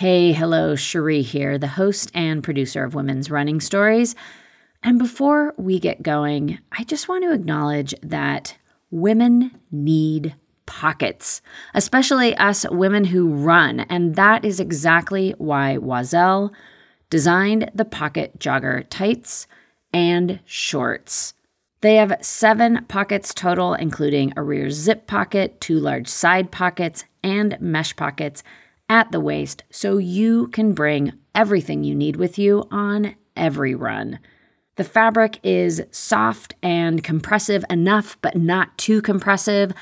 Hey, hello, Cherie here, the host and producer of Women's Running Stories. And before we get going, I just want to acknowledge that women need pockets, especially us women who run. And that is exactly why Oiselle designed the pocket jogger tights and shorts. They have seven pockets total, including a rear zip pocket, two large side pockets, and mesh pockets at the waist, so you can bring everything you need with you on every run. The fabric is soft and compressive enough, but not too compressive.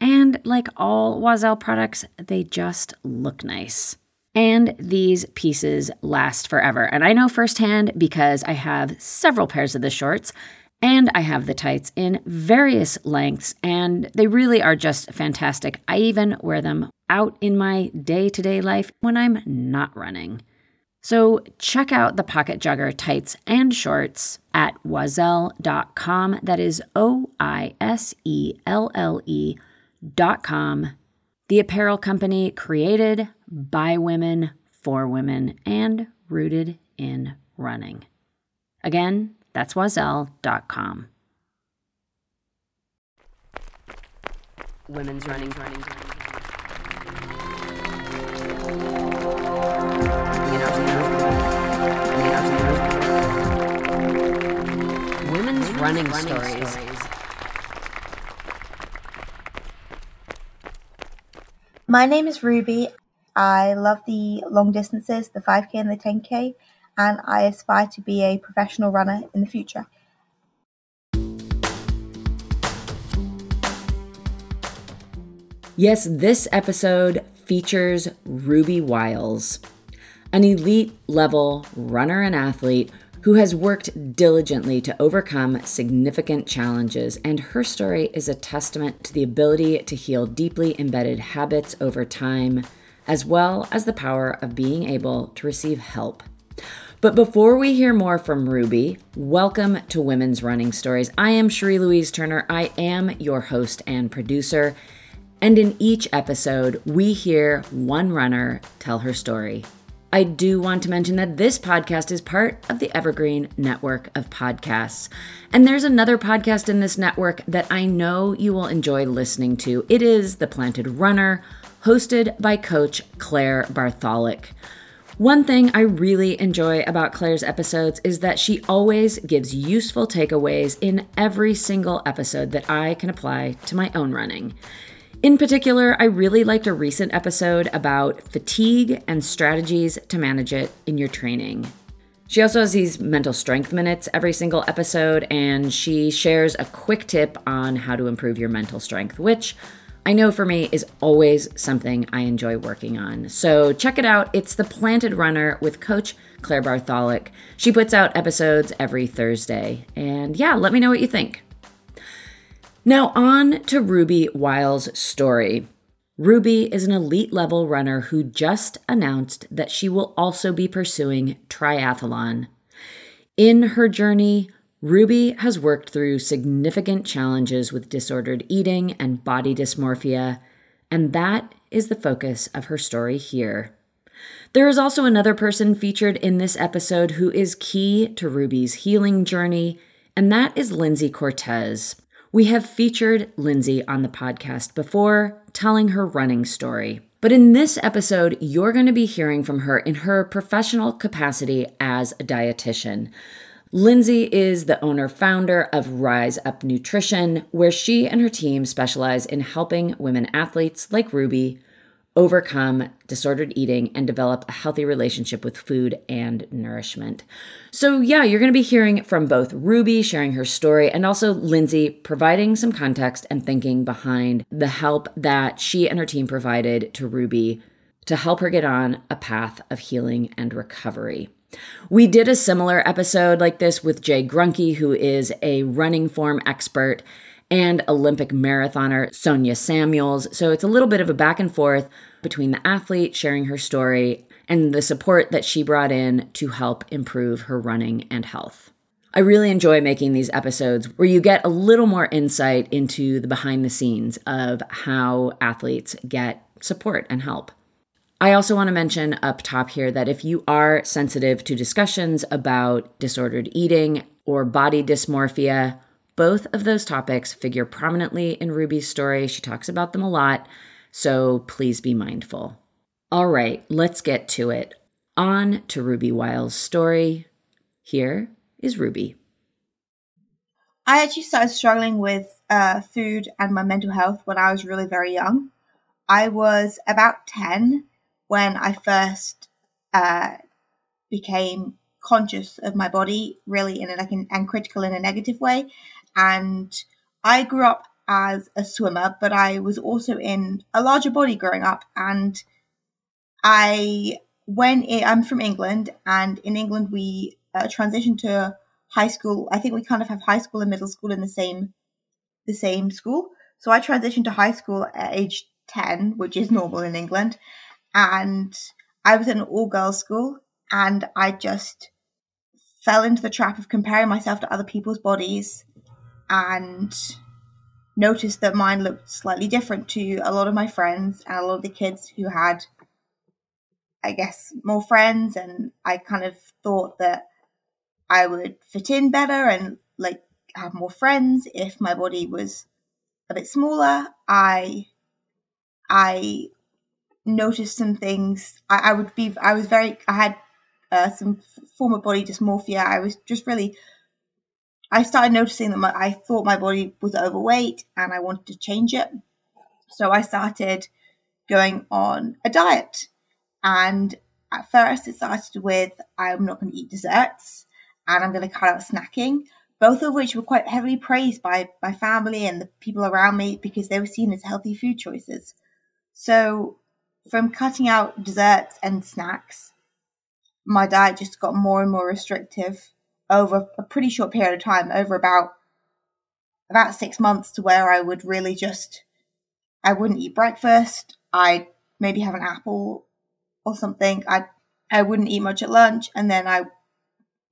And like all Oiselle products, they just look nice. And these pieces last forever. And I know firsthand because I have several pairs of the shorts and I have the tights in various lengths, and they really are just fantastic. I even wear them out in my day to day life when I'm not running. So check out the Pocket Jogger tights and shorts at oiselle.com. That is O I S E L L E.com. The apparel company created by women for women and rooted in running. Again, that's oiselle.com. Women's running, running, Women's running, stories. My name is Ruby. I love the long distances, the 5K and the 10K and I aspire to be a professional runner in the future. Yes, this episode features Ruby Wyles, an elite level runner and athlete who has worked diligently to overcome significant challenges, and her story is a testament to the ability to heal deeply embedded habits over time, as well as the power of being able to receive help but before we hear more from Ruby, welcome to Women's Running Stories. I am Cherie Louise Turner. I am your host and producer. And in each episode, we hear one runner tell her story. I do want to mention that this podcast is part of the Evergreen network of podcasts. And there's another podcast in this network that I know you will enjoy listening to. It is The Planted Runner, hosted by Coach Claire Bartholic. One thing I really enjoy about Claire's episodes is that she always gives useful takeaways in every single episode that I can apply to my own running. In particular, I really liked a recent episode about fatigue and strategies to manage it in your training. She also has these mental strength minutes every single episode, and she shares a quick tip on how to improve your mental strength, which I know for me is always something I enjoy working on. So check it out. It's The Planted Runner with Coach Claire Bartholic. She puts out episodes every Thursday. And yeah, let me know what you think. Now, on to Ruby Wyles' story. Ruby is an elite level runner who just announced that she will also be pursuing triathlon. In her journey, Ruby has worked through significant challenges with disordered eating and body dysmorphia, and that is the focus of her story here. There is also another person featured in this episode who is key to Ruby's healing journey, and that is Lindsey Cortes. We have featured Lindsey on the podcast before, telling her running story. But in this episode, you're going to be hearing from her in her professional capacity as a dietitian. Lindsey is the owner founder of Rise Up Nutrition, where she and her team specialize in helping women athletes like Ruby overcome disordered eating and develop a healthy relationship with food and nourishment. So, yeah, you're going to be hearing from both Ruby sharing her story and also Lindsey providing some context and thinking behind the help that she and her team provided to Ruby to help her get on a path of healing and recovery. We did a similar episode like this with Jae Gruenke, who is a running form expert, and Olympic marathoner Sonia Samuels. So it's a little bit of a back and forth between the athlete sharing her story and the support that she brought in to help improve her running and health. I really enjoy making these episodes where you get a little more insight into the behind the scenes of how athletes get support and help. I also want to mention up top here that if you are sensitive to discussions about disordered eating or body dysmorphia, both of those topics figure prominently in Ruby's story. She talks about them a lot, so please be mindful. All right, let's get to it. On to Ruby Wyles' story. Here is Ruby. I actually started struggling with uh, food and my mental health when I was really very young. I was about 10 when I first uh, became conscious of my body, really in a, like an, and critical in a negative way. And I grew up as a swimmer, but I was also in a larger body growing up. And I, when it, I'm from England, and in England we uh, transitioned to high school. I think we kind of have high school and middle school in the same, the same school. So I transitioned to high school at age 10, which is normal in England and I was in an all girls school and I just fell into the trap of comparing myself to other people's bodies and noticed that mine looked slightly different to a lot of my friends and a lot of the kids who had I guess more friends and I kind of thought that I would fit in better and like have more friends if my body was a bit smaller. I I noticed some things. I, I would be, I was very, I had uh, some form of body dysmorphia. I was just really, I started noticing that my, I thought my body was overweight and I wanted to change it. So I started going on a diet. And at first, it started with I'm not going to eat desserts and I'm going to cut out snacking, both of which were quite heavily praised by my family and the people around me because they were seen as healthy food choices. So from cutting out desserts and snacks, my diet just got more and more restrictive over a pretty short period of time, over about about six months to where I would really just I wouldn't eat breakfast. I'd maybe have an apple or something. I I wouldn't eat much at lunch, and then I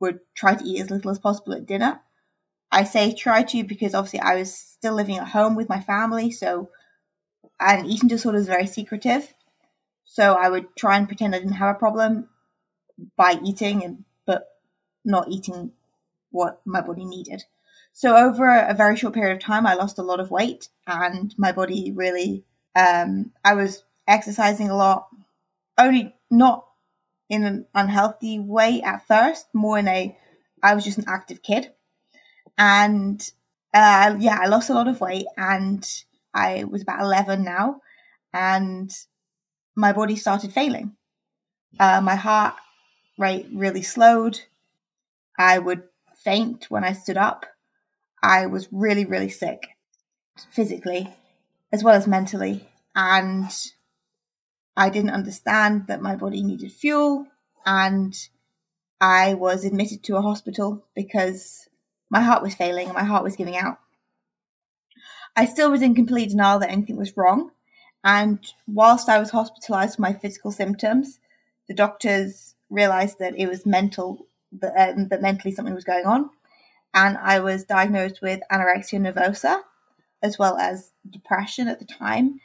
would try to eat as little as possible at dinner. I say try to because obviously I was still living at home with my family, so and eating disorder is very secretive. So I would try and pretend I didn't have a problem by eating and but not eating what my body needed. So over a very short period of time, I lost a lot of weight, and my body really. Um, I was exercising a lot, only not in an unhealthy way at first, more in a. I was just an active kid, and uh, yeah, I lost a lot of weight, and I was about eleven now, and my body started failing. Uh, my heart rate really slowed. I would faint when I stood up. I was really, really sick physically as well as mentally. And I didn't understand that my body needed fuel. And I was admitted to a hospital because my heart was failing and my heart was giving out. I still was in complete denial that anything was wrong. And whilst I was hospitalized for my physical symptoms, the doctors realized that it was mental, that, um, that mentally something was going on. And I was diagnosed with anorexia nervosa, as well as depression at the time.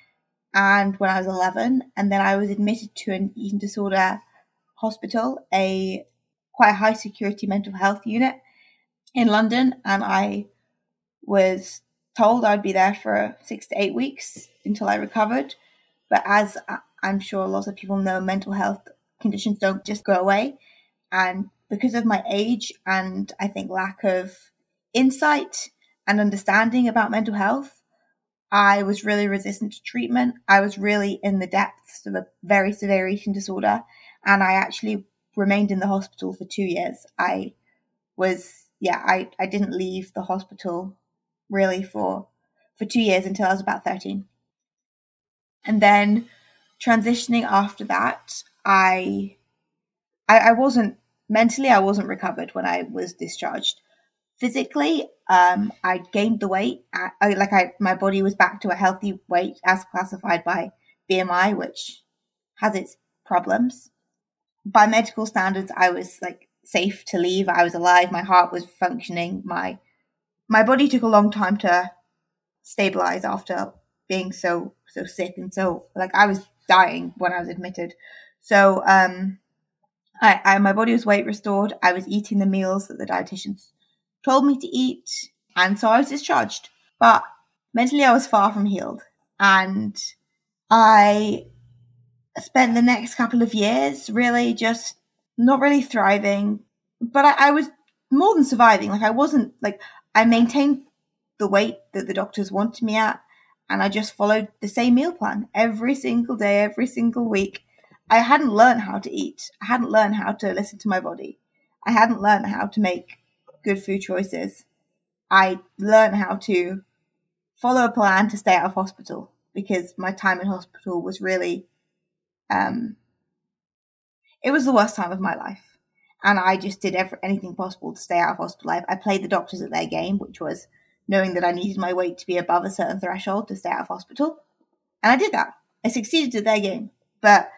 And when I was 11, and then I was admitted to an eating disorder hospital, a quite high security mental health unit in London. And I was told I'd be there for six to eight weeks until I recovered. But as I'm sure a lot of people know, mental health conditions don't just go away. And because of my age and I think lack of insight and understanding about mental health, I was really resistant to treatment. I was really in the depths of a very severe eating disorder. And I actually remained in the hospital for two years. I was, yeah, I, I didn't leave the hospital really for for two years until I was about 13. And then transitioning after that, I, I, I wasn't mentally, I wasn't recovered when I was discharged. Physically, um, I gained the weight. I, I, like I, my body was back to a healthy weight as classified by BMI, which has its problems. By medical standards, I was like safe to leave. I was alive. My heart was functioning. My my body took a long time to stabilize after being so so sick and so like I was dying when I was admitted. So um, I, I my body was weight restored. I was eating the meals that the dietitians told me to eat, and so I was discharged. But mentally, I was far from healed, and I spent the next couple of years really just not really thriving. But I, I was more than surviving. Like I wasn't like I maintained the weight that the doctors wanted me at, and I just followed the same meal plan every single day, every single week. I hadn't learned how to eat. I hadn't learned how to listen to my body. I hadn't learned how to make good food choices. I learned how to follow a plan to stay out of hospital because my time in hospital was really, um, it was the worst time of my life. And I just did every, anything possible to stay out of hospital. life. I played the doctors at their game, which was knowing that I needed my weight to be above a certain threshold to stay out of hospital. And I did that. I succeeded at their game. But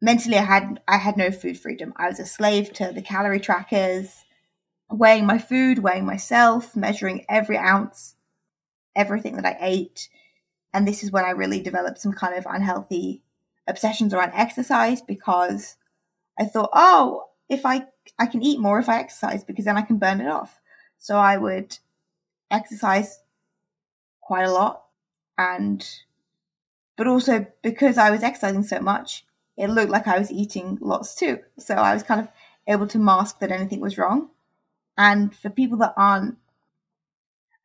mentally I had I had no food freedom. I was a slave to the calorie trackers, weighing my food, weighing myself, measuring every ounce, everything that I ate. And this is when I really developed some kind of unhealthy obsessions around exercise because I thought, oh, if I I can eat more if I exercise because then I can burn it off. So I would exercise quite a lot and but also because I was exercising so much, it looked like I was eating lots too. So I was kind of able to mask that anything was wrong. And for people that aren't,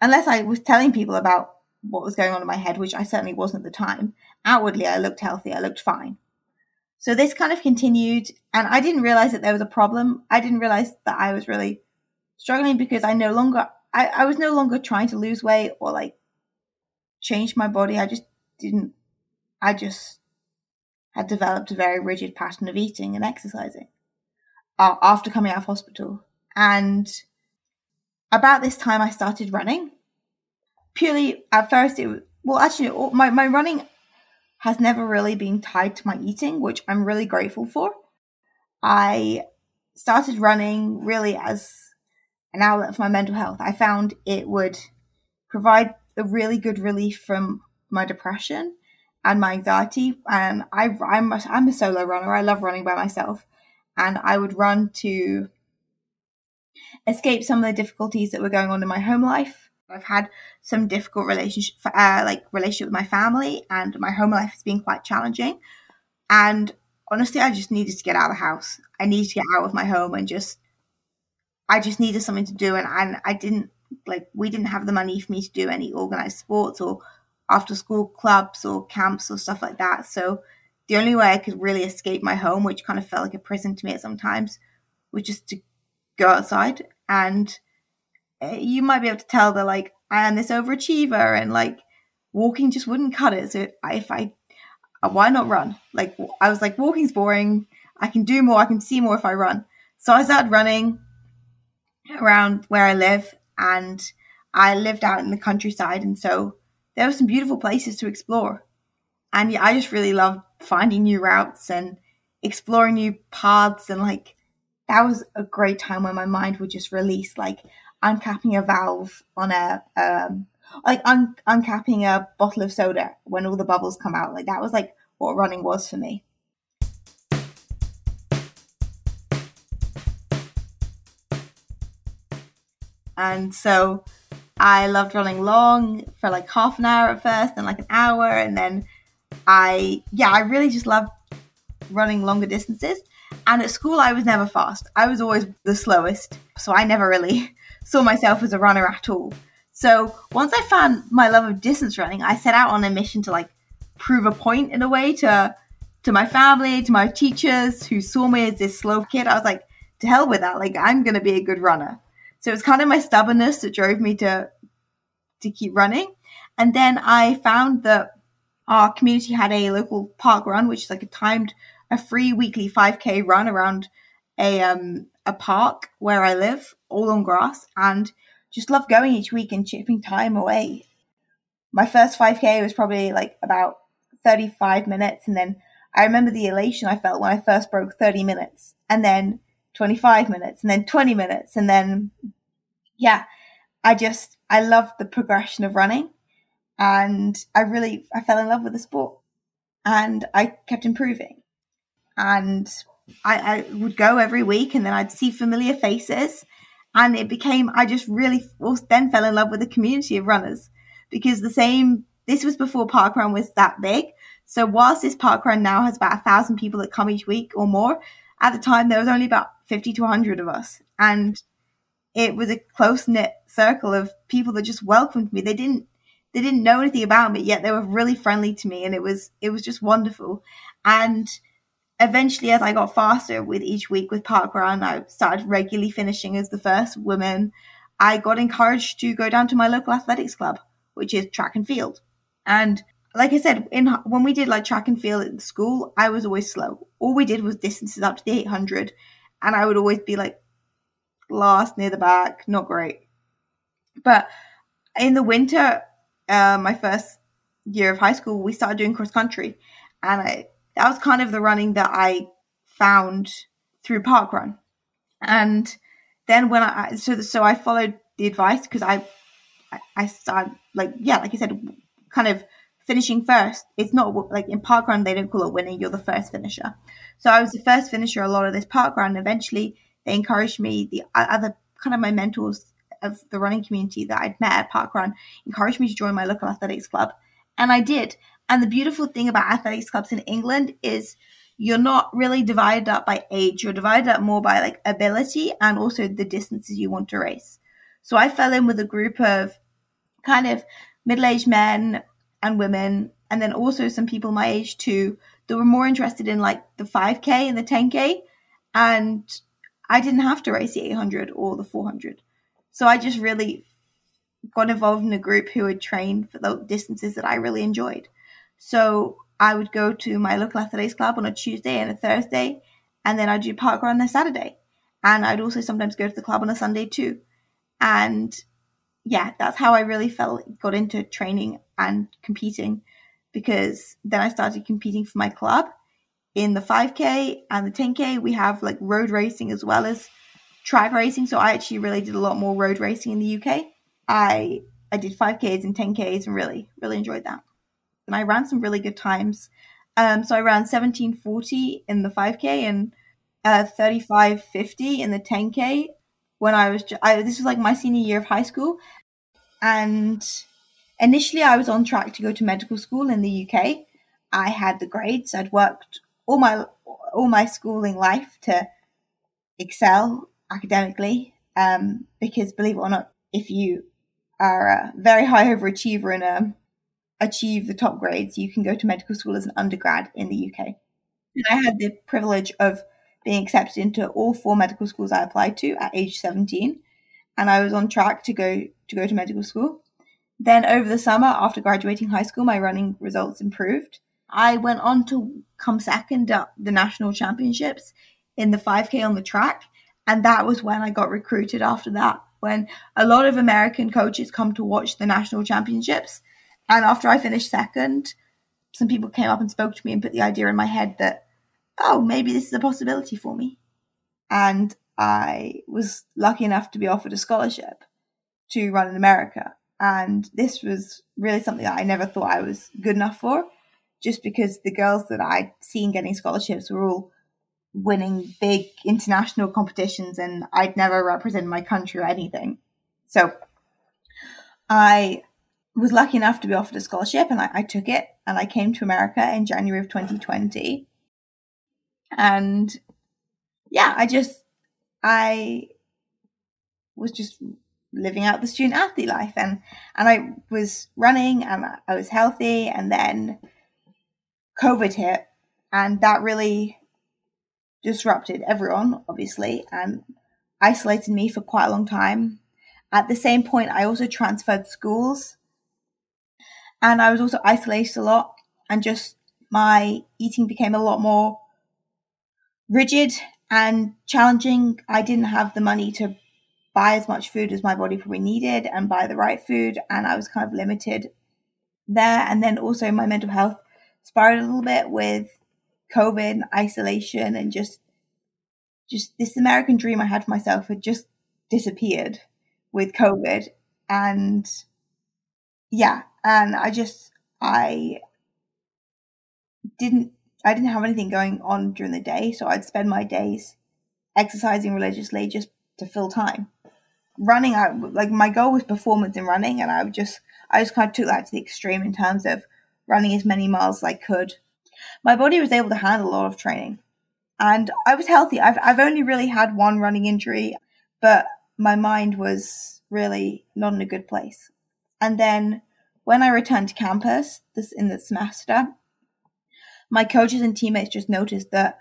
unless I was telling people about what was going on in my head, which I certainly wasn't at the time, outwardly I looked healthy, I looked fine. So this kind of continued, and I didn't realize that there was a problem. I didn't realize that I was really struggling because I no longer, I, I was no longer trying to lose weight or like change my body. I just didn't, I just had developed a very rigid pattern of eating and exercising uh, after coming out of hospital. And about this time, I started running. Purely at first, it was, well, actually, my, my running has never really been tied to my eating, which I'm really grateful for. I started running really as an outlet for my mental health. I found it would provide a really good relief from my depression and my anxiety. And I, I'm, a, I'm a solo runner. I love running by myself. And I would run to escape some of the difficulties that were going on in my home life. I've had some difficult relationship, uh, like relationship with my family, and my home life has been quite challenging. And honestly, I just needed to get out of the house. I needed to get out of my home and just, I just needed something to do. And, and I didn't like, we didn't have the money for me to do any organized sports or after school clubs or camps or stuff like that. So the only way I could really escape my home, which kind of felt like a prison to me at sometimes, was just to go outside. And you might be able to tell that like I am this overachiever and like walking just wouldn't cut it. So if I, uh, why not run? Like I was like, walking's boring. I can do more. I can see more if I run. So I started running around where I live and I lived out in the countryside. And so there were some beautiful places to explore. And yeah, I just really loved finding new routes and exploring new paths. And like, that was a great time when my mind would just release, like uncapping a valve on a, um, like un- uncapping a bottle of soda when all the bubbles come out. Like, that was like what running was for me. And so I loved running long for like half an hour at first, then like an hour, and then I yeah, I really just loved running longer distances. And at school, I was never fast. I was always the slowest, so I never really saw myself as a runner at all. So once I found my love of distance running, I set out on a mission to like prove a point in a way to to my family, to my teachers who saw me as this slow kid. I was like, to hell with that. Like I'm gonna be a good runner. So it's kind of my stubbornness that drove me to to keep running. And then I found that our community had a local park run, which is like a timed, a free weekly 5k run around a um a park where I live, all on grass, and just love going each week and chipping time away. My first 5k was probably like about 35 minutes, and then I remember the elation I felt when I first broke 30 minutes, and then 25 minutes and then 20 minutes and then yeah i just i loved the progression of running and i really i fell in love with the sport and I kept improving. And I, I would go every week, and then I'd see familiar faces, and it became I just really then fell in love with the community of runners because the same. This was before parkrun was that big. So whilst this parkrun now has about a thousand people that come each week or more, at the time there was only about fifty to hundred of us, and it was a close knit circle of people that just welcomed me. They didn't they didn't know anything about me yet they were really friendly to me and it was it was just wonderful and eventually as i got faster with each week with parkrun i started regularly finishing as the first woman i got encouraged to go down to my local athletics club which is track and field. And like i said in when we did like track and field at school i was always slow. All we did was distances up to the 800 and i would always be like last near the back not great. But in the winter uh, my first year of high school, we started doing cross country, and I, that was kind of the running that I found through parkrun. And then when I so so I followed the advice because I I started like yeah like I said kind of finishing first. It's not like in parkrun they don't call it winning. You're the first finisher. So I was the first finisher a lot of this parkrun. Eventually they encouraged me. The other kind of my mentors of the running community that I'd met at Parkrun encouraged me to join my local athletics club. And I did. And the beautiful thing about athletics clubs in England is you're not really divided up by age. You're divided up more by like ability and also the distances you want to race. So I fell in with a group of kind of middle aged men and women, and then also some people my age too, that were more interested in like the 5K and the 10K. And I didn't have to race the 800 or the 400. So I just really got involved in a group who had trained for the distances that I really enjoyed. So I would go to my local athletics club on a Tuesday and a Thursday, and then I'd do parkrun on a Saturday. And I'd also sometimes go to the club on a Sunday too. And yeah, that's how I really felt got into training and competing because then I started competing for my club in the 5K and the 10K. We have like road racing as well as track racing. So I actually really did a lot more road racing in the UK. I I did 5Ks and 10Ks and really, really enjoyed that. And I ran some really good times. Um, so I ran 1740 in the 5K and uh, 3550 in the 10K when I was, I, this was like my senior year of high school. And initially I was on track to go to medical school in the UK. I had the grades. I'd worked all my, all my schooling life to excel academically um, because believe it or not, if you are a very high overachiever in um, achieve the top grades, you can go to medical school as an undergrad in the UK. And I had the privilege of being accepted into all four medical schools I applied to at age 17, and I was on track to go to go to medical school. Then over the summer, after graduating high school, my running results improved. I went on to come second at the national championships in the 5K on the track, and that was when I got recruited after that, when a lot of American coaches come to watch the national championships. And after I finished second, some people came up and spoke to me and put the idea in my head that, oh, maybe this is a possibility for me. And I was lucky enough to be offered a scholarship to run in America. And this was really something that I never thought I was good enough for, just because the girls that I'd seen getting scholarships were all winning big international competitions and I'd never represented my country or anything. So I was lucky enough to be offered a scholarship and I, I, took it and I came to America in January of 2020. And yeah, I just, I was just living out the student athlete life and, and I was running and I was healthy and then COVID hit and that really disrupted everyone, obviously, and isolated me for quite a long time. At the same point, I also transferred schools and I was also isolated a lot, and just my eating became a lot more rigid and challenging. I didn't have the money to buy as much food as my body probably needed and buy the right food, and I was kind of limited there. And then also, my mental health spiraled a little bit with COVID and isolation and just just this American dream I had for myself had just disappeared with COVID. And yeah, and I just I didn't I didn't have anything going on during the day, so I'd spend my days exercising religiously just to fill time. Running out like my goal was performance in running and I would just I just kind of took that to the extreme in terms of running as many miles as I could. My body was able to handle a lot of training. And I was healthy. I've I've only really had one running injury, but my mind was really not in a good place. And then when I returned to campus this in the semester, my coaches and teammates just noticed that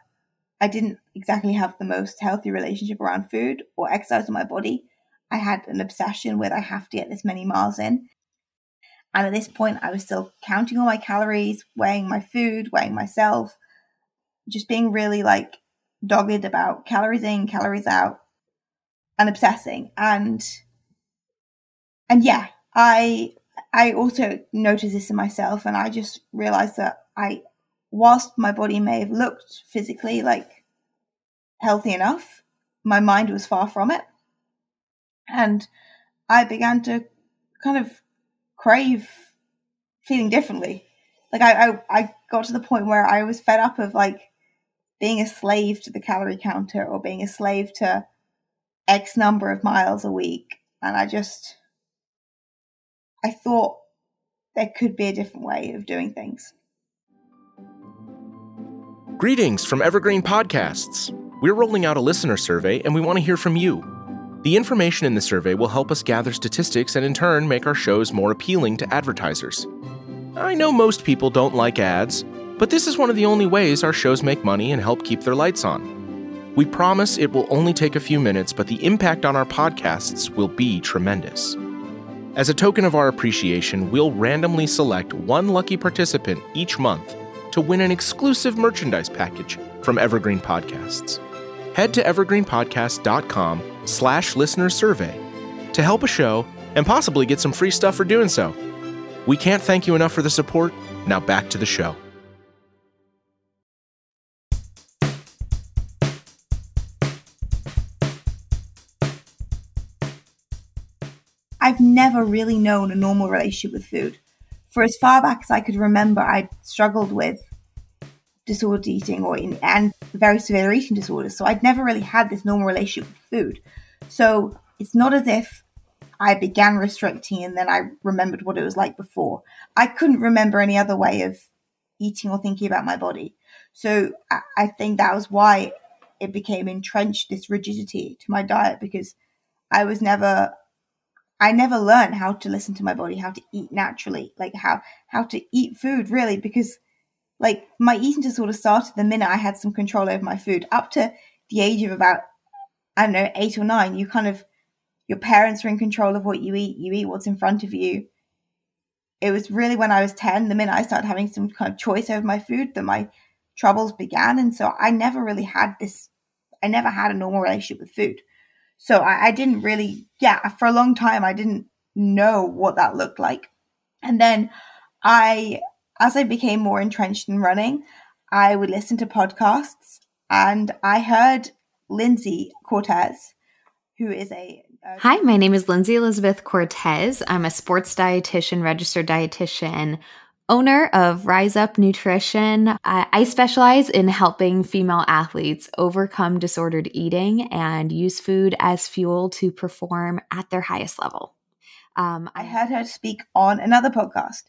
I didn't exactly have the most healthy relationship around food or exercise in my body. I had an obsession with I have to get this many miles in. And at this point, I was still counting all my calories, weighing my food, weighing myself, just being really like dogged about calories in, calories out, and obsessing. And and yeah, I I also noticed this in myself, and I just realized that I, whilst my body may have looked physically like healthy enough, my mind was far from it. And I began to kind of crave feeling differently. Like I, I, I got to the point where I was fed up of like being a slave to the calorie counter or being a slave to X number of miles a week. And I just I thought there could be a different way of doing things. Greetings from Evergreen Podcasts. We're rolling out a listener survey and we want to hear from you. The information in the survey will help us gather statistics and in turn make our shows more appealing to advertisers. I know most people don't like ads, but this is one of the only ways our shows make money and help keep their lights on. We promise it will only take a few minutes, but the impact on our podcasts will be tremendous. As a token of our appreciation, we'll randomly select one lucky participant each month to win an exclusive merchandise package from Evergreen Podcasts. Head to evergreenpodcast.com slash listener survey to help a show and possibly get some free stuff for doing so. We can't thank you enough for the support. Now back to the show. I've never really known a normal relationship with food. For as far back as I could remember, I'd struggled with disordered eating or in, and very severe eating disorders. So I'd never really had this normal relationship with food. So it's not as if I began restricting and then I remembered what it was like before. I couldn't remember any other way of eating or thinking about my body. So I, I think that was why it became entrenched this rigidity to my diet because I was never I never learned how to listen to my body, how to eat naturally, like how how to eat food really, because like my eating disorder started the minute I had some control over my food. Up to the age of about I don't know eight or nine, you kind of your parents are in control of what you eat. You eat what's in front of you. It was really when I was ten, the minute I started having some kind of choice over my food, that my troubles began. And so I never really had this. I never had a normal relationship with food. So I, I didn't really, yeah, for a long time, I didn't know what that looked like. And then I, as I became more entrenched in running, I would listen to podcasts and I heard Lindsey Cortes, who is a Hi, my name is Lindsey Elizabeth Cortes. I'm a sports dietitian, registered dietitian, owner of Rise Up Nutrition. I, I, specialize in helping female athletes overcome disordered eating and use food as fuel to perform at their highest level. Um, I heard her speak on another podcast,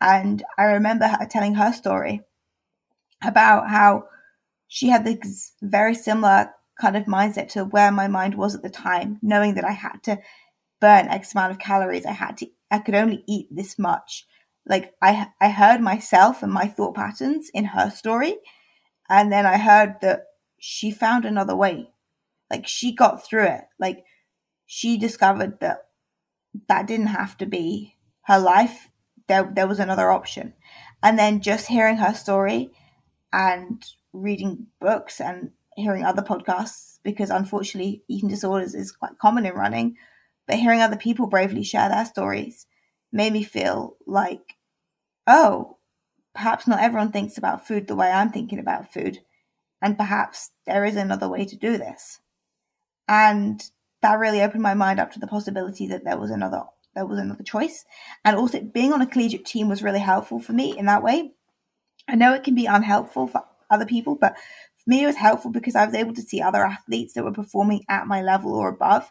and I remember her telling her story about how she had this very similar kind of mindset to where my mind was at the time, knowing that I had to burn X amount of calories. I had to, I could only eat this much like I I heard myself and my thought patterns in her story, and then I heard that she found another way. Like she got through it. Like she discovered that that didn't have to be her life. There there was another option. And then just hearing her story and reading books and hearing other podcasts because unfortunately eating disorders is quite common in running, but hearing other people bravely share their stories made me feel like, oh, perhaps not everyone thinks about food the way I'm thinking about food. And perhaps there is another way to do this. And that really opened my mind up to the possibility that there was another there was another choice. And also being on a collegiate team was really helpful for me in that way. I know it can be unhelpful for other people, but for me, it was helpful because I was able to see other athletes that were performing at my level or above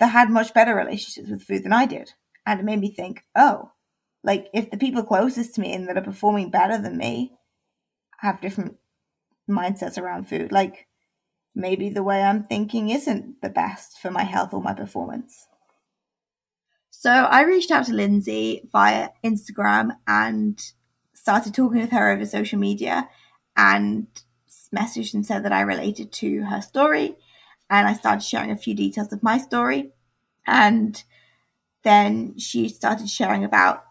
that had much better relationships with food than I did. And it made me think, oh, like if the people closest to me and that are performing better than me have different mindsets around food, like maybe the way I'm thinking isn't the best for my health or my performance. So I reached out to Lindsey via Instagram and started talking with her over social media and messaged and said that I related to her story. And I started sharing a few details of my story. And then she started sharing about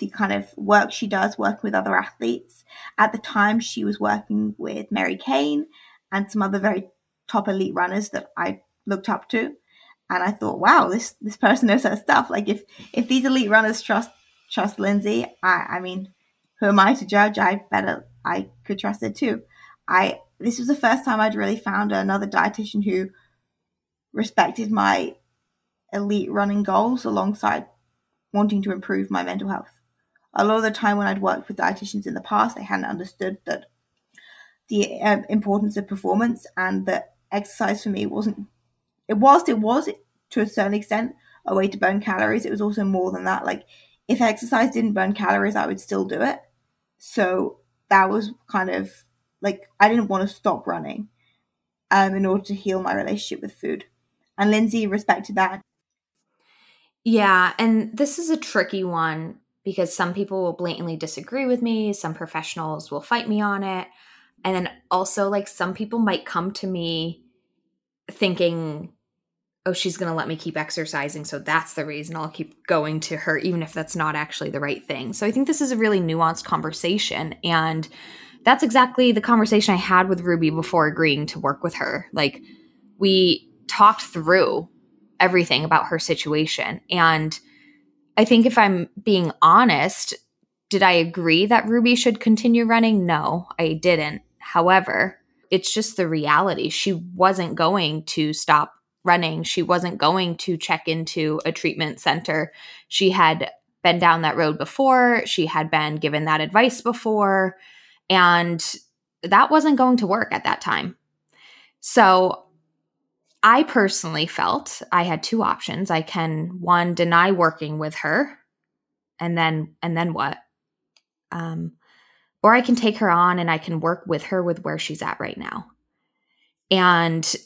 the kind of work she does working with other athletes. At the time, she was working with Mary Cain and some other very top elite runners that I looked up to. And I thought, wow, this this person knows her stuff. Like if if these elite runners trust trust Lindsey, I I mean, who am I to judge? I better I could trust her too. I this was the first time I'd really found another dietitian who respected my elite running goals alongside wanting to improve my mental health. A lot of the time when I'd worked with dietitians in the past, they hadn't understood that the uh, importance of performance and that exercise for me wasn't it whilst it was to a certain extent a way to burn calories it was also more than that like if exercise didn't burn calories i would still do it so that was kind of like I didn't want to stop running um, in order to heal my relationship with food. And Lindsey respected that. Yeah, and this is a tricky one because some people will blatantly disagree with me, some professionals will fight me on it. And then also like some people might come to me thinking oh, she's going to let me keep exercising. So that's the reason I'll keep going to her, even if that's not actually the right thing. So I think this is a really nuanced conversation. And that's exactly the conversation I had with Ruby before agreeing to work with her. Like, we talked through everything about her situation. And I think if I'm being honest, did I agree that Ruby should continue running? No, I didn't. However, it's just the reality. She wasn't going to stop running. She wasn't going to check into a treatment center. She had been down that road before, she had been given that advice before, and that wasn't going to work at that time. So, I personally felt I had two options. I can one deny working with her and then and then what? Um or I can take her on and I can work with her with where she's at right now. And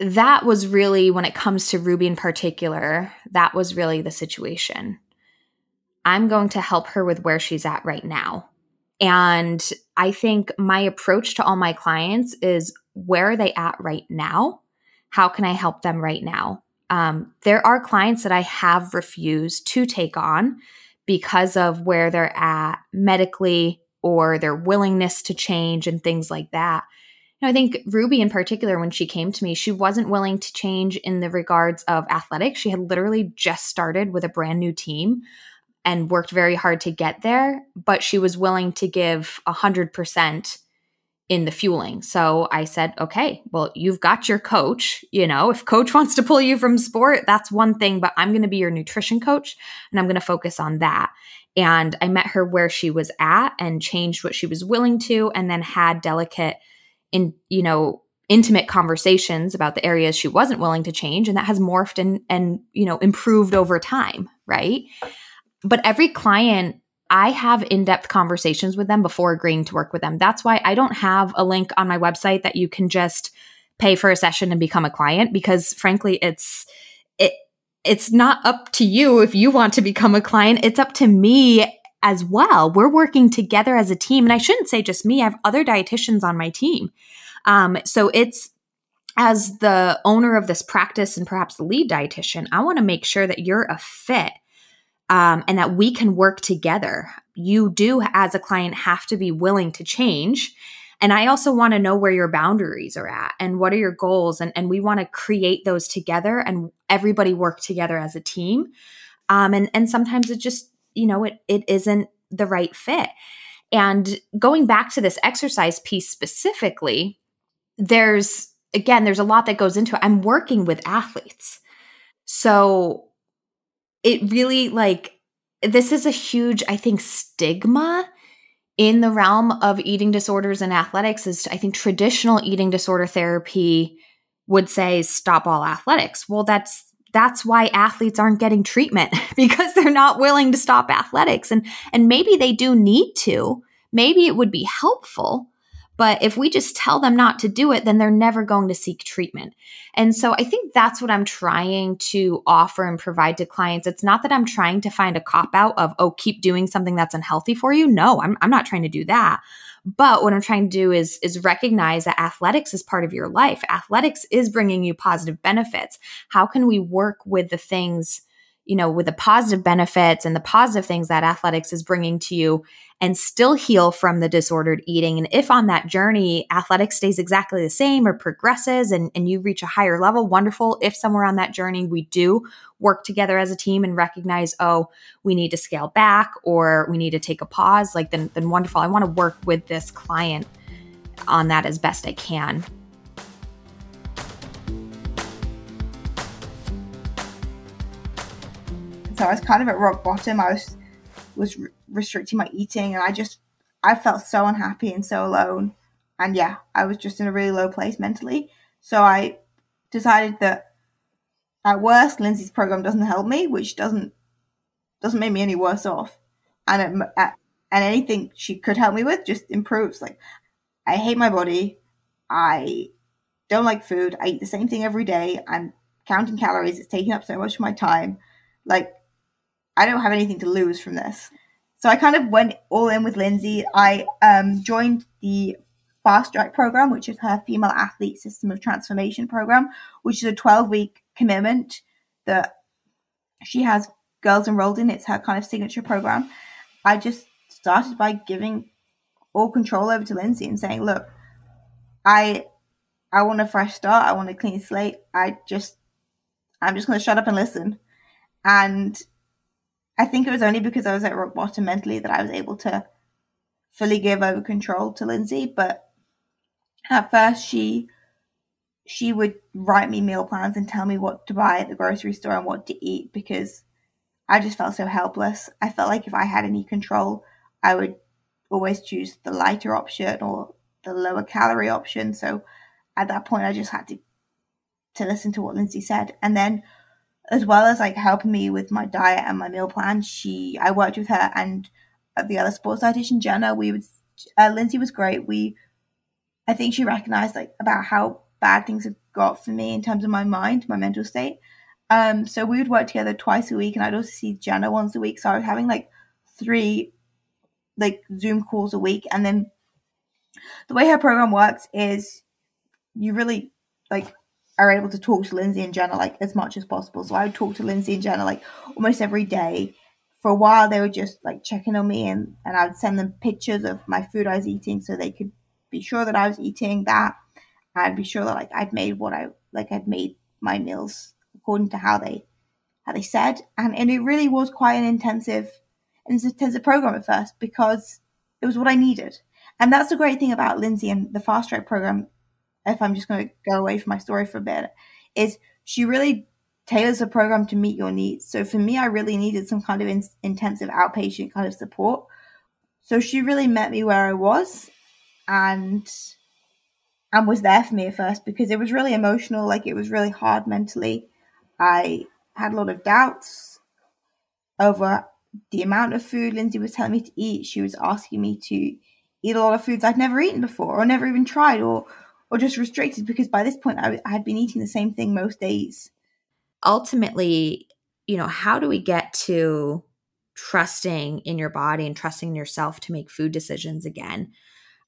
that was really when it comes to Ruby in particular, that was really the situation. I'm going to help her with where she's at right now. And I think my approach to all my clients is where are they at right now? How can I help them right now? Um, there are clients that I have refused to take on because of where they're at medically or their willingness to change and things like that know, I think Ruby in particular, when she came to me, she wasn't willing to change in the regards of athletics. She had literally just started with a brand new team and worked very hard to get there, but she was willing to give a hundred percent in the fueling. So I said, okay, well, you've got your coach. You know, if coach wants to pull you from sport, that's one thing, but I'm going to be your nutrition coach and I'm going to focus on that. And I met her where she was at and changed what she was willing to, and then had delicate in you know intimate conversations about the areas she wasn't willing to change and that has morphed and and you know improved over time right but every client I have in-depth conversations with them before agreeing to work with them. That's why I don't have a link on my website that you can just pay for a session and become a client because frankly it's it it's not up to you if you want to become a client. It's up to me as well. We're working together as a team. And I shouldn't say just me, I have other dietitians on my team. Um, so it's as the owner of this practice and perhaps the lead dietitian, I want to make sure that you're a fit um, and that we can work together. You do, as a client, have to be willing to change. And I also want to know where your boundaries are at and what are your goals. And, and we want to create those together and everybody work together as a team. Um, and, and sometimes it just you know it it isn't the right fit and going back to this exercise piece specifically there's again there's a lot that goes into it i'm working with athletes so it really like this is a huge i think stigma in the realm of eating disorders and athletics is I think traditional eating disorder therapy would say stop all athletics. Well, that's that's why athletes aren't getting treatment because they're not willing to stop athletics and and maybe they do need to. Maybe it would be helpful, but if we just tell them not to do it, then they're never going to seek treatment. And so I think that's what I'm trying to offer and provide to clients. It's not that I'm trying to find a cop out of, oh, keep doing something that's unhealthy for you. No, I'm, I'm not trying to do that. But what I'm trying to do is, is recognize that athletics is part of your life. Athletics is bringing you positive benefits. How can we work with the things you know, with the positive benefits and the positive things that athletics is bringing to you and still heal from the disordered eating. And if on that journey, athletics stays exactly the same or progresses and, and you reach a higher level, wonderful. If somewhere on that journey we do work together as a team and recognize, oh, we need to scale back or we need to take a pause, like then, then wonderful. I want to work with this client on that as best I can. So I was kind of at rock bottom. I was was re- restricting my eating, and I just I felt so unhappy and so alone. And yeah, I was just in a really low place mentally. So I decided that at worst, Lindsey's program doesn't help me, which doesn't doesn't make me any worse off. And at, and anything she could help me with just improves. Like I hate my body. I don't like food. I eat the same thing every day. I'm counting calories. It's taking up so much of my time. Like I don't have anything to lose from this. So I kind of went all in with Lindsey. I um, joined the Fast Track program, which is her female athlete system of transformation program, which is a 12 week commitment that she has girls enrolled in. It's her kind of signature program. I just started by giving all control over to Lindsey and saying, look, I I want a fresh start. I want a clean slate. I just I'm just going to shut up and listen. And I think it was only because I was at rock bottom mentally that I was able to fully give over control to Lindsey. But at first, she she would write me meal plans and tell me what to buy at the grocery store and what to eat because I just felt so helpless. I felt like if I had any control, I would always choose the lighter option or the lower calorie option. So at that point, I just had to to listen to what Lindsey said, and then as well as like helping me with my diet and my meal plan. She, I worked with her and the other sports dietitian, Jenna. We would, uh, Lindsey was great. We, I think she recognized like about how bad things had got for me in terms of my mind, my mental state. Um, so we would work together twice a week, and I'd also see Jenna once a week. So I was having like three like Zoom calls a week, and then the way her program works is you really like are able to talk to Lindsey and Jenna like as much as possible. So I would talk to Lindsey and Jenna like almost every day. For a while, they were just like checking on me, and and I'd send them pictures of my food I was eating so they could be sure that I was eating that. I'd be sure that like I'd made what I like I'd made my meals according to how they how they said, and and it really was quite an intensive intensive program at first because it was what I needed. And that's the great thing about Lindsey and the fast track program if I'm just going to go away from my story for a bit, is she really tailors the program to meet your needs. So for me, I really needed some kind of in- intensive outpatient kind of support. So she really met me where I was, and and was there for me at first because it was really emotional. Like it was really hard mentally. I had a lot of doubts over the amount of food Lindsey was telling me to eat. She was asking me to eat a lot of foods I'd never eaten before or never even tried or or just restricted because by this point I, I had been eating the same thing most days. Ultimately, you know, how do we get to trusting in your body and trusting yourself to make food decisions again?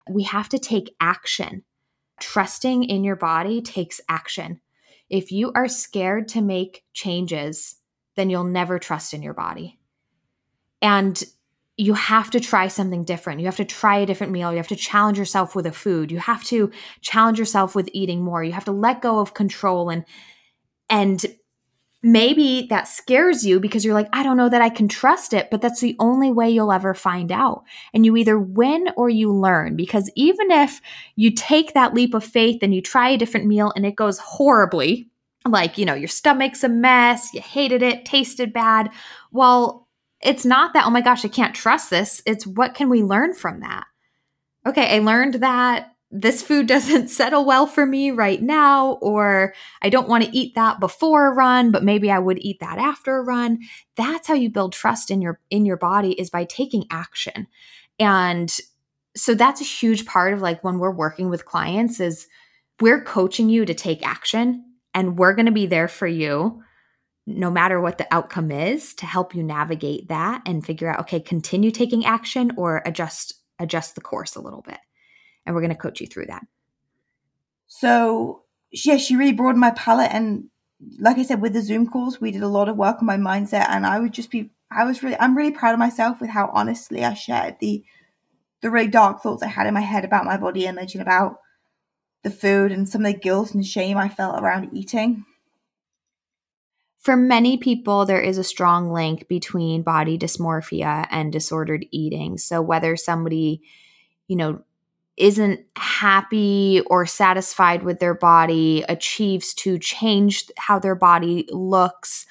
We have to take action. Trusting in your body takes action. If you are scared to make changes, then you'll never trust in your body. And you have to try something different. You have to try a different meal. You have to challenge yourself with a food. You have to challenge yourself with eating more. You have to let go of control and and maybe that scares you because you're like, I don't know that I can trust it, but that's the only way you'll ever find out. And you either win or you learn because even if you take that leap of faith and you try a different meal and it goes horribly, like, you know, your stomach's a mess, you hated it, tasted bad, well, it's not that, oh my gosh, I can't trust this. It's what can we learn from that? Okay, I learned that this food doesn't settle well for me right now, or I don't want to eat that before a run, but maybe I would eat that after a run. That's how you build trust in your in your body is by taking action. And so that's a huge part of like when we're working with clients is we're coaching you to take action and we're going to be there for you no matter what the outcome is to help you navigate that and figure out okay continue taking action or adjust adjust the course a little bit. And we're going to coach you through that. So yeah she really broadened my palette. And like i said with the zoom calls we did a lot of work on my mindset. And i would just be i was really i'm really proud of myself with how honestly i shared the the really dark thoughts i had in my head about my body image and about the food and some of the guilt and shame i felt around eating for many people, there is a strong link between body dysmorphia and disordered eating. So, whether somebody, you know, isn't happy or satisfied with their body, achieves to change how their body looks,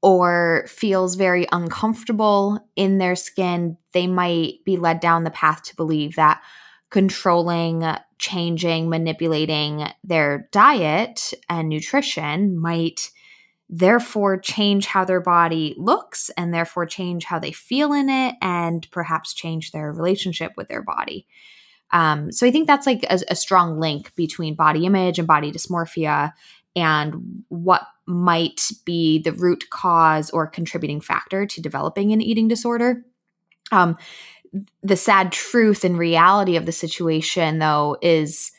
or feels very uncomfortable in their skin, they might be led down the path to believe that controlling, changing, manipulating their diet and nutrition might therefore change how their body looks and therefore change how they feel in it and perhaps change their relationship with their body. Um, so I think that's like a, a strong link between body image and body dysmorphia and what might be the root cause or contributing factor to developing an eating disorder. Um, the sad truth and reality of the situation, though, is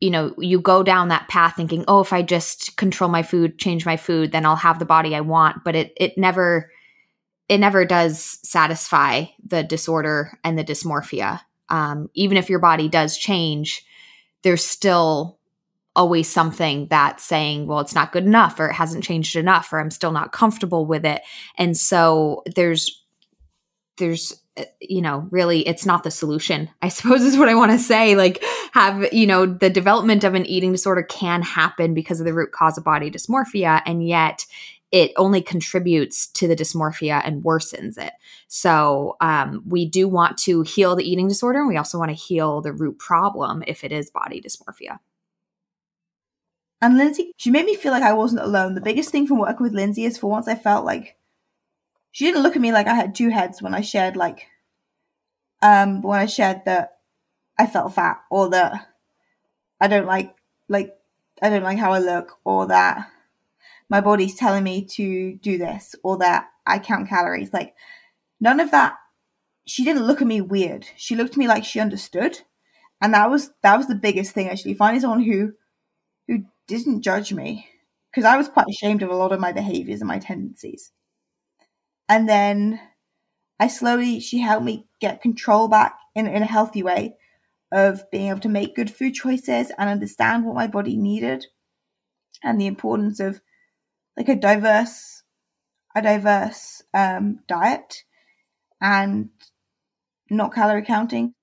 you know, you go down that path thinking, oh, if I just control my food, change my food, then I'll have the body I want. But it it never it never does satisfy the disorder and the dysmorphia. Um, even if your body does change, there's still always something that's saying, well, it's not good enough, or it hasn't changed enough, or I'm still not comfortable with it. And so there's there's you know really it's not the solution i suppose is what i want to say. Like have you know the development of an eating disorder can happen because of the root cause of body dysmorphia and yet it only contributes to the dysmorphia and worsens it. So um, we do want to heal the eating disorder and we also want to heal the root problem if it is body dysmorphia. And lindsey she made me feel like i wasn't alone. The biggest thing from working with lindsey is for once i felt like she didn't look at me like I had two heads when I shared like um when I shared that I felt fat or that I don't like like I don't like how I look or that my body's telling me to do this or that I count calories. Like none of that she didn't look at me weird. She looked at me like she understood. And that was that was the biggest thing actually, finding someone who who didn't judge me. Because I was quite ashamed of a lot of my behaviors and my tendencies. And then I slowly, she helped me get control back in, in a healthy way of being able to make good food choices and understand what my body needed and the importance of like a diverse, a diverse um, diet and not calorie counting.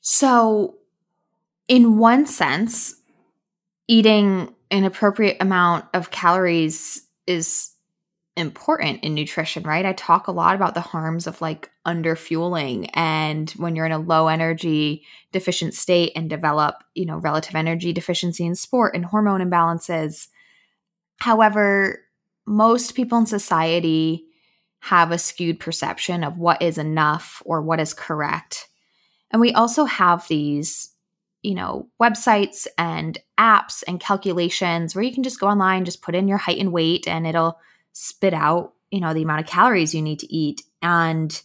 So, in one sense, eating an appropriate amount of calories is important in nutrition, right? I talk a lot about the harms of like underfueling and when you're in a low energy deficient state and develop, you know, relative energy deficiency in sport and hormone imbalances. However, most people in society have a skewed perception of what is enough or what is correct. And we also have these, you know, websites and apps and calculations where you can just go online, just put in your height and weight, and it'll spit out, you know, the amount of calories you need to eat. And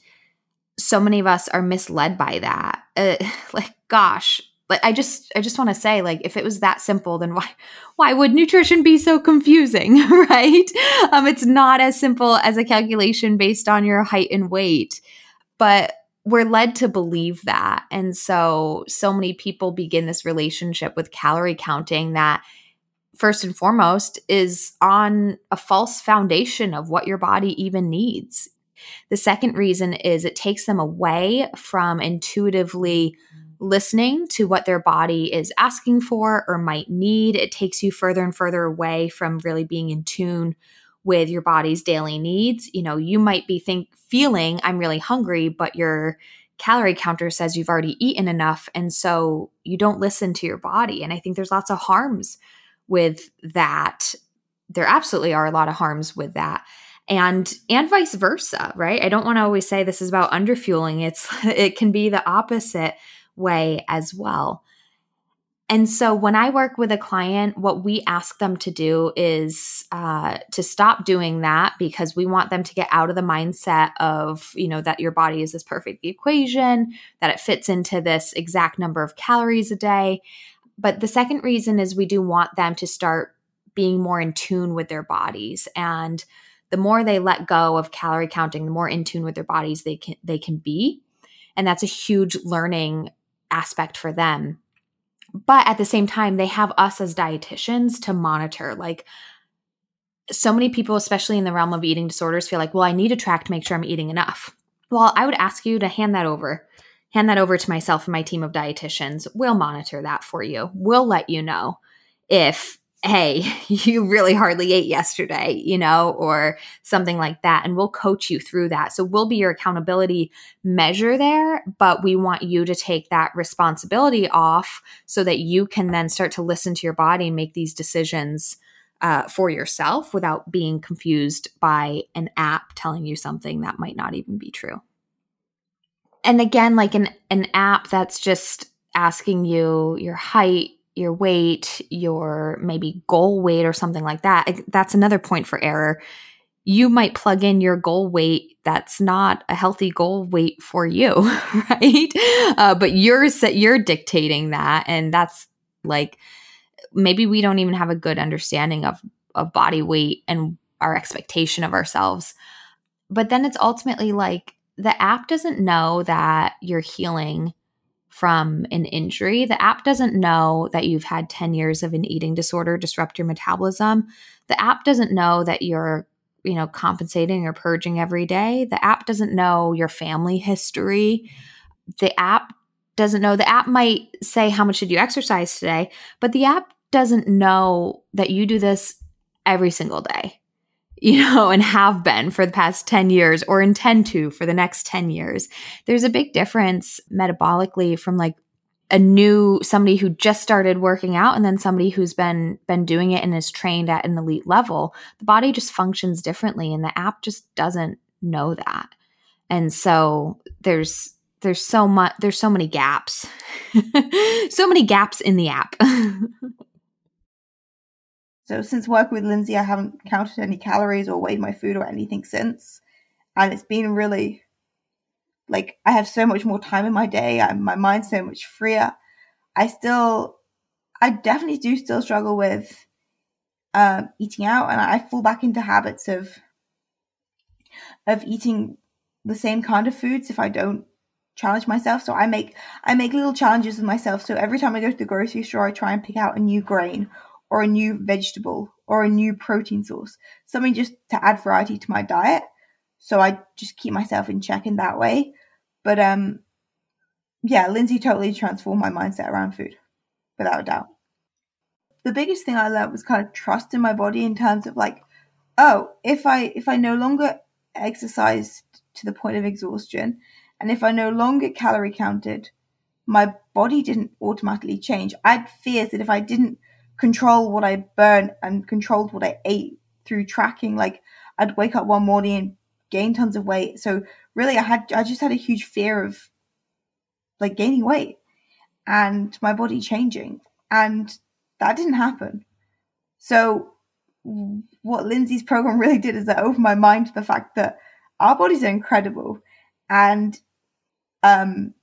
so many of us are misled by that. Uh, like, gosh, like I just, I just want to say, like, if it was that simple, then why, why would nutrition be so confusing, right? Um, it's not as simple as a calculation based on your height and weight, but we're led to believe that. And so, so many people begin this relationship with calorie counting that first and foremost is on a false foundation of what your body even needs. The second reason is it takes them away from intuitively listening to what their body is asking for or might need. It takes you further and further away from really being in tune with your body's daily needs. You know, you might be think feeling I'm really hungry, but your calorie counter says you've already eaten enough and so you don't listen to your body. And I think there's lots of harms with that. There absolutely are a lot of harms with that. And and vice versa, right? I don't want to always say this is about underfueling. It's it can be the opposite way as well. And so when I work with a client, what we ask them to do is uh, to stop doing that because we want them to get out of the mindset of, you know, that your body is this perfect equation, that it fits into this exact number of calories a day. But the second reason is we do want them to start being more in tune with their bodies. And the more they let go of calorie counting, the more in tune with their bodies they can they can be. And that's a huge learning aspect for them but at the same time they have us as dietitians to monitor like so many people especially in the realm of eating disorders feel like well i need to track to make sure i'm eating enough well i would ask you to hand that over hand that over to myself and my team of dietitians we'll monitor that for you we'll let you know if hey, you really hardly ate yesterday, you know, or something like that. And we'll coach you through that. So we'll be your accountability measure there, but we want you to take that responsibility off so that you can then start to listen to your body and make these decisions. Uh, for yourself without being confused by an app telling you something that might not even be true. And again, like an, an app that's just asking you your height, your weight, your maybe goal weight or something like that, that's another point for error. You might plug in your goal weight that's not a healthy goal weight for you, right? Uh, but you're you're dictating that, and that's like maybe we don't even have a good understanding of of body weight and our expectation of ourselves. But then it's ultimately like the app doesn't know that you're healing from an injury. The app doesn't know that you've had 10 years of an eating disorder disrupt your metabolism. The app doesn't know that you're, you know, compensating or purging every day. The app doesn't know your family history. The app doesn't know. The app might say, How much did you exercise today? But the app doesn't know that you do this every single day you know, and have been for the past 10 years or intend to for the next 10 years. There's a big difference metabolically from like a new somebody who just started working out and then somebody who's been been doing it and is trained at an elite level. The body just functions differently and the app just doesn't know that. And so there's there's so much there's so many gaps. so many gaps in the app. So since working with Lindsey, I haven't counted any calories or weighed my food or anything since, and it's been really like I have so much more time in my day. I, my mind's so much freer. I still, I definitely do still struggle with um, eating out, and I fall back into habits of of eating the same kind of foods if I don't challenge myself. So I make I make little challenges with myself. So every time I go to the grocery store, I try and pick out a new grain or a new vegetable or a new protein source, something just to add variety to my diet. So I just keep myself in check in that way. But um, yeah, Lindsey totally transformed my mindset around food, without a doubt. The biggest thing I learned was kind of trust in my body in terms of like, oh, if I if I no longer exercised to the point of exhaustion, and if I no longer calorie counted, my body didn't automatically change. I had fears that if I didn't control what I burned and controlled what I ate through tracking. Like I'd wake up one morning and gain tons of weight. So really I had I just had a huge fear of like gaining weight and my body changing. And that didn't happen. So what Lindsey's program really did is that opened my mind to the fact that our bodies are incredible. And um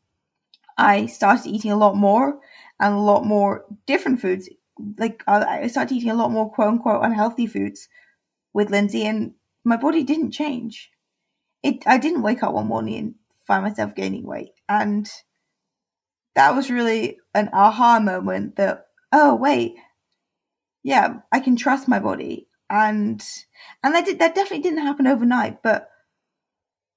I started eating a lot more and a lot more different foods, like I started eating a lot more quote unquote unhealthy foods with Lindsey, and my body didn't change. It I didn't wake up one morning and find myself gaining weight, and that was really an aha moment. That oh wait, yeah, I can trust my body, and and that did that definitely didn't happen overnight, but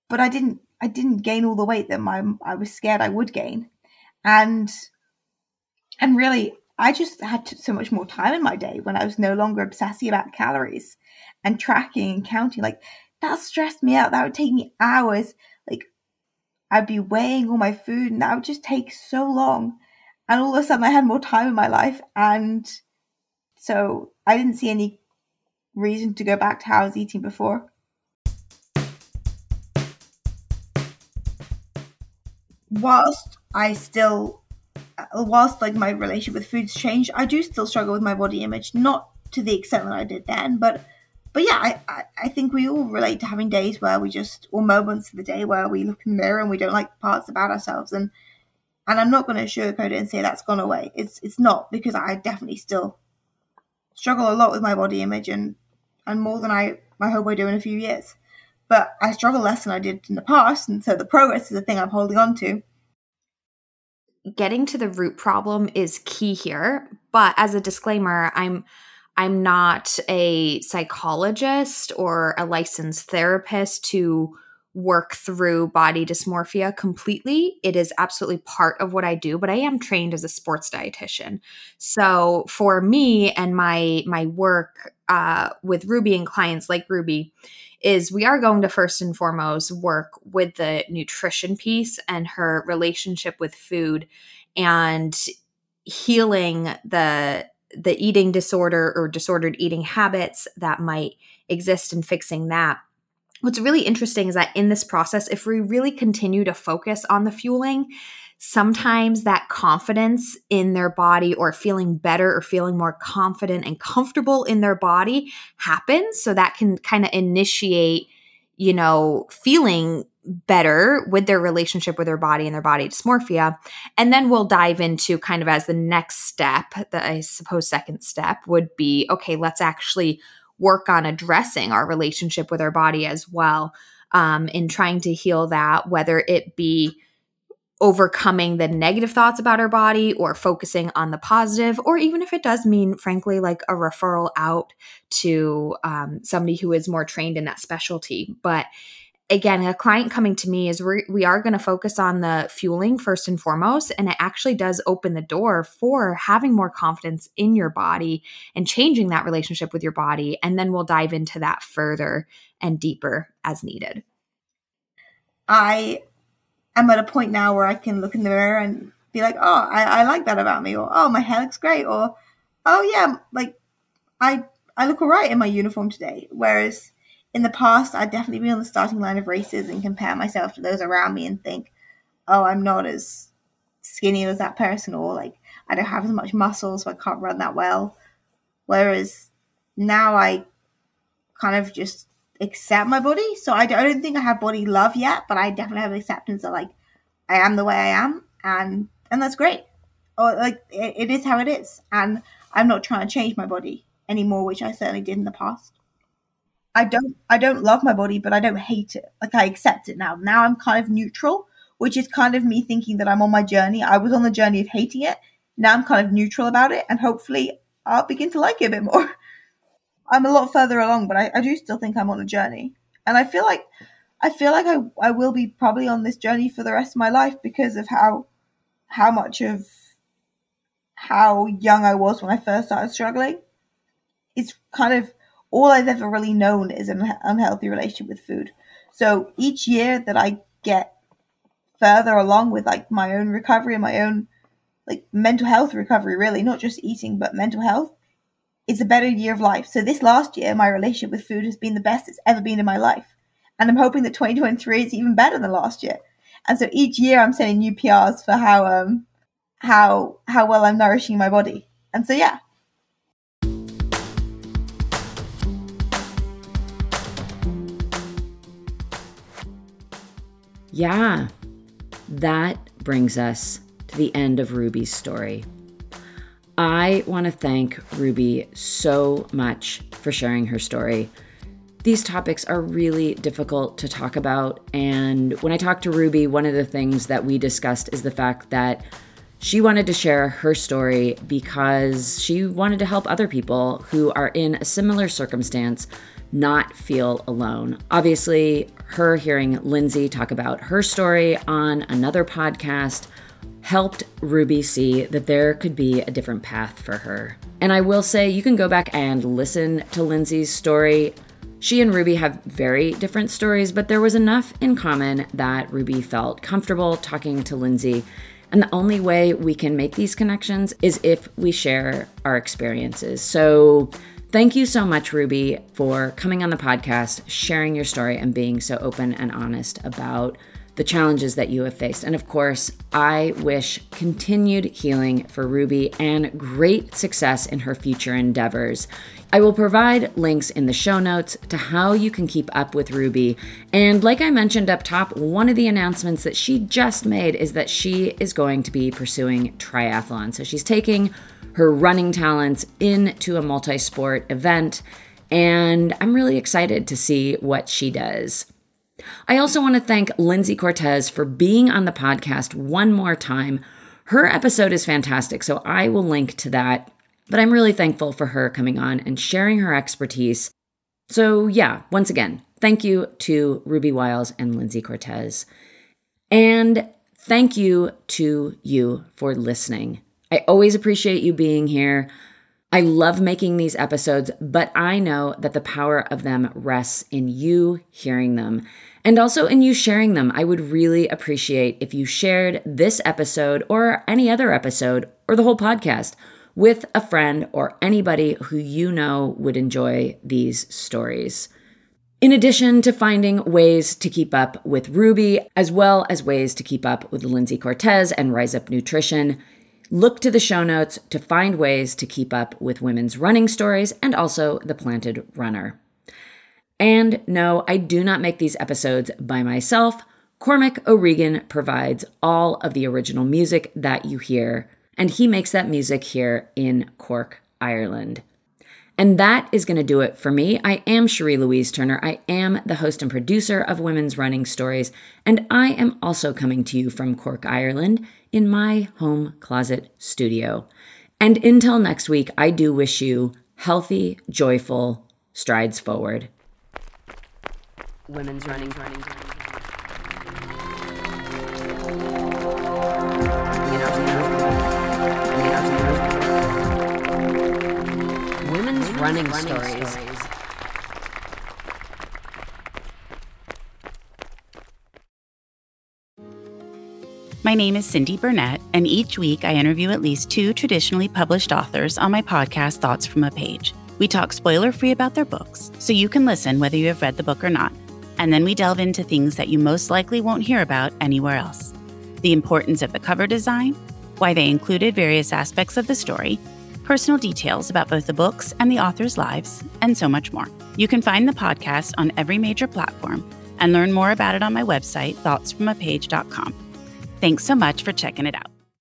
but I didn't I didn't gain all the weight that my I was scared I would gain, and and really I just had so much more time in my day when I was no longer obsessing about calories and tracking and counting. Like that stressed me out. That would take me hours. Like I'd be weighing all my food and that would just take so long. And all of a sudden I had more time in my life and so I didn't see any reason to go back to how I was eating before. Whilst I still, Uh, whilst like my relationship with food's changed, I do still struggle with my body image, not to the extent that I did then, but but yeah, I, I, I think we all relate to having days where we just, or moments of the day where we look in the mirror and we don't like parts about ourselves. And and I'm not going to sugarcoat it and say that's gone away. It's it's not because I definitely still struggle a lot with my body image and and more than I I hope I do in a few years. But I struggle less than I did in the past, and so the progress is the thing I'm holding on to. Getting to the root problem is key here, but as a disclaimer, I'm I'm not a psychologist or a licensed therapist to work through body dysmorphia completely. It is absolutely part of what I do, but I am trained as a sports dietitian. So for me and my my work uh, with Ruby and clients like Ruby is we are going to first and foremost work with the nutrition piece and her relationship with food and healing the the eating disorder or disordered eating habits that might exist and fixing that. What's really interesting is that in this process, if we really continue to focus on the fueling, sometimes that confidence in their body or feeling better or feeling more confident and comfortable in their body happens. So that can kind of initiate, you know, feeling better with their relationship with their body and their body dysmorphia. And then we'll dive into kind of as the next step, the I suppose second step would be okay, let's actually work on addressing our relationship with our body as well um, in trying to heal that, whether it be overcoming the negative thoughts about our body or focusing on the positive, or even if it does mean, frankly, like a referral out to um, somebody who is more trained in that specialty. But again, a client coming to me is we, we are going to focus on the fueling first and foremost. And it actually does open the door for having more confidence in your body and changing that relationship with your body. And then we'll dive into that further and deeper as needed. I am at a point now where I can look in the mirror and be like, oh, I, I like that about me, or oh, my hair looks great, or oh, yeah, like I, I look all right in my uniform today. Whereas in the past, I'd definitely be on the starting line of races and compare myself to those around me and think, oh, I'm not as skinny as that person, or like I don't have as much muscle, so I can't run that well. Whereas now I kind of just accept my body. So I don't, I don't think I have body love yet, but I definitely have acceptance that like I am the way I am, and and that's great. Or like it, it is how it is, and I'm not trying to change my body anymore, which I certainly did in the past. I don't I don't love my body, but I don't hate it. Like I accept it now. Now I'm kind of neutral, which is kind of me thinking that I'm on my journey. I was on the journey of hating it. Now I'm kind of neutral about it, and hopefully I'll begin to like it a bit more. I'm a lot further along, but I, I do still think I'm on a journey, and I feel like I feel like I I will be probably on this journey for the rest of my life because of how how much of how young I was when I first started struggling. It's kind of all I've ever really known is an unhealthy relationship with food. So each year that I get further along with like my own recovery and my own like mental health recovery, really, not just eating, but mental health, it's a better year of life. So this last year, my relationship with food has been the best it's ever been in my life. And I'm hoping that 2023 is even better than last year. And so each year I'm setting new PRs for how um how how well I'm nourishing my body. And so yeah, Yeah, that brings us to the end of Ruby's story. I want to thank Ruby so much for sharing her story. These topics are really difficult to talk about. And when I talked to Ruby, one of the things that we discussed is the fact that she wanted to share her story because she wanted to help other people who are in a similar circumstance not feel alone. Obviously, her hearing Lindsey talk about her story on another podcast helped Ruby see that there could be a different path for her. And I will say, you can go back and listen to Lindsey's story. She and Ruby have very different stories, but there was enough in common that Ruby felt comfortable talking to Lindsay. And the only way we can make these connections is if we share our experiences. So, thank you so much, Ruby, for coming on the podcast, sharing your story, and being so open and honest about the challenges that you have faced. And of course, I wish continued healing for Ruby and great success in her future endeavors. I will provide links in the show notes to how you can keep up with Ruby. And like I mentioned up top, one of the announcements that she just made is that she is going to be pursuing triathlon. So she's taking her running talents into a multi sport event. And I'm really excited to see what she does. I also want to thank Lindsey Cortes for being on the podcast one more time. Her episode is fantastic, so I will link to that. But I'm really thankful for her coming on and sharing her expertise. So, yeah, once again, thank you to Ruby Wyles and Lindsey Cortes. And thank you to you for listening. I always appreciate you being here. I love making these episodes, but I know that the power of them rests in you hearing them and also in you sharing them. I would really appreciate if you shared this episode or any other episode or the whole podcast with a friend or anybody who you know would enjoy these stories. In addition to finding ways to keep up with Ruby, as well as ways to keep up with Lindsey Cortes and Rise Up Nutrition, Look to the show notes to find ways to keep up with women's running stories and also the planted runner. And no, I do not make these episodes by myself. Cormac O'Regan provides all of the original music that you hear, and he makes that music here in Cork, Ireland. And that is going to do it for me. I am Cherie Louise Turner. I am the host and producer of Women's Running Stories, and I am also coming to you from Cork, Ireland in my home closet studio. And until next week, I do wish you healthy, joyful strides forward. Women's running, running, running. Women's running, running stories. stories. My name is Cindy Burnett, and each week I interview at least two traditionally published authors on my podcast, Thoughts from a Page. We talk spoiler free about their books, so you can listen whether you have read the book or not. And then we delve into things that you most likely won't hear about anywhere else the importance of the cover design, why they included various aspects of the story, personal details about both the books and the authors' lives, and so much more. You can find the podcast on every major platform and learn more about it on my website, thoughtsfromapage.com. Thanks so much for checking it out.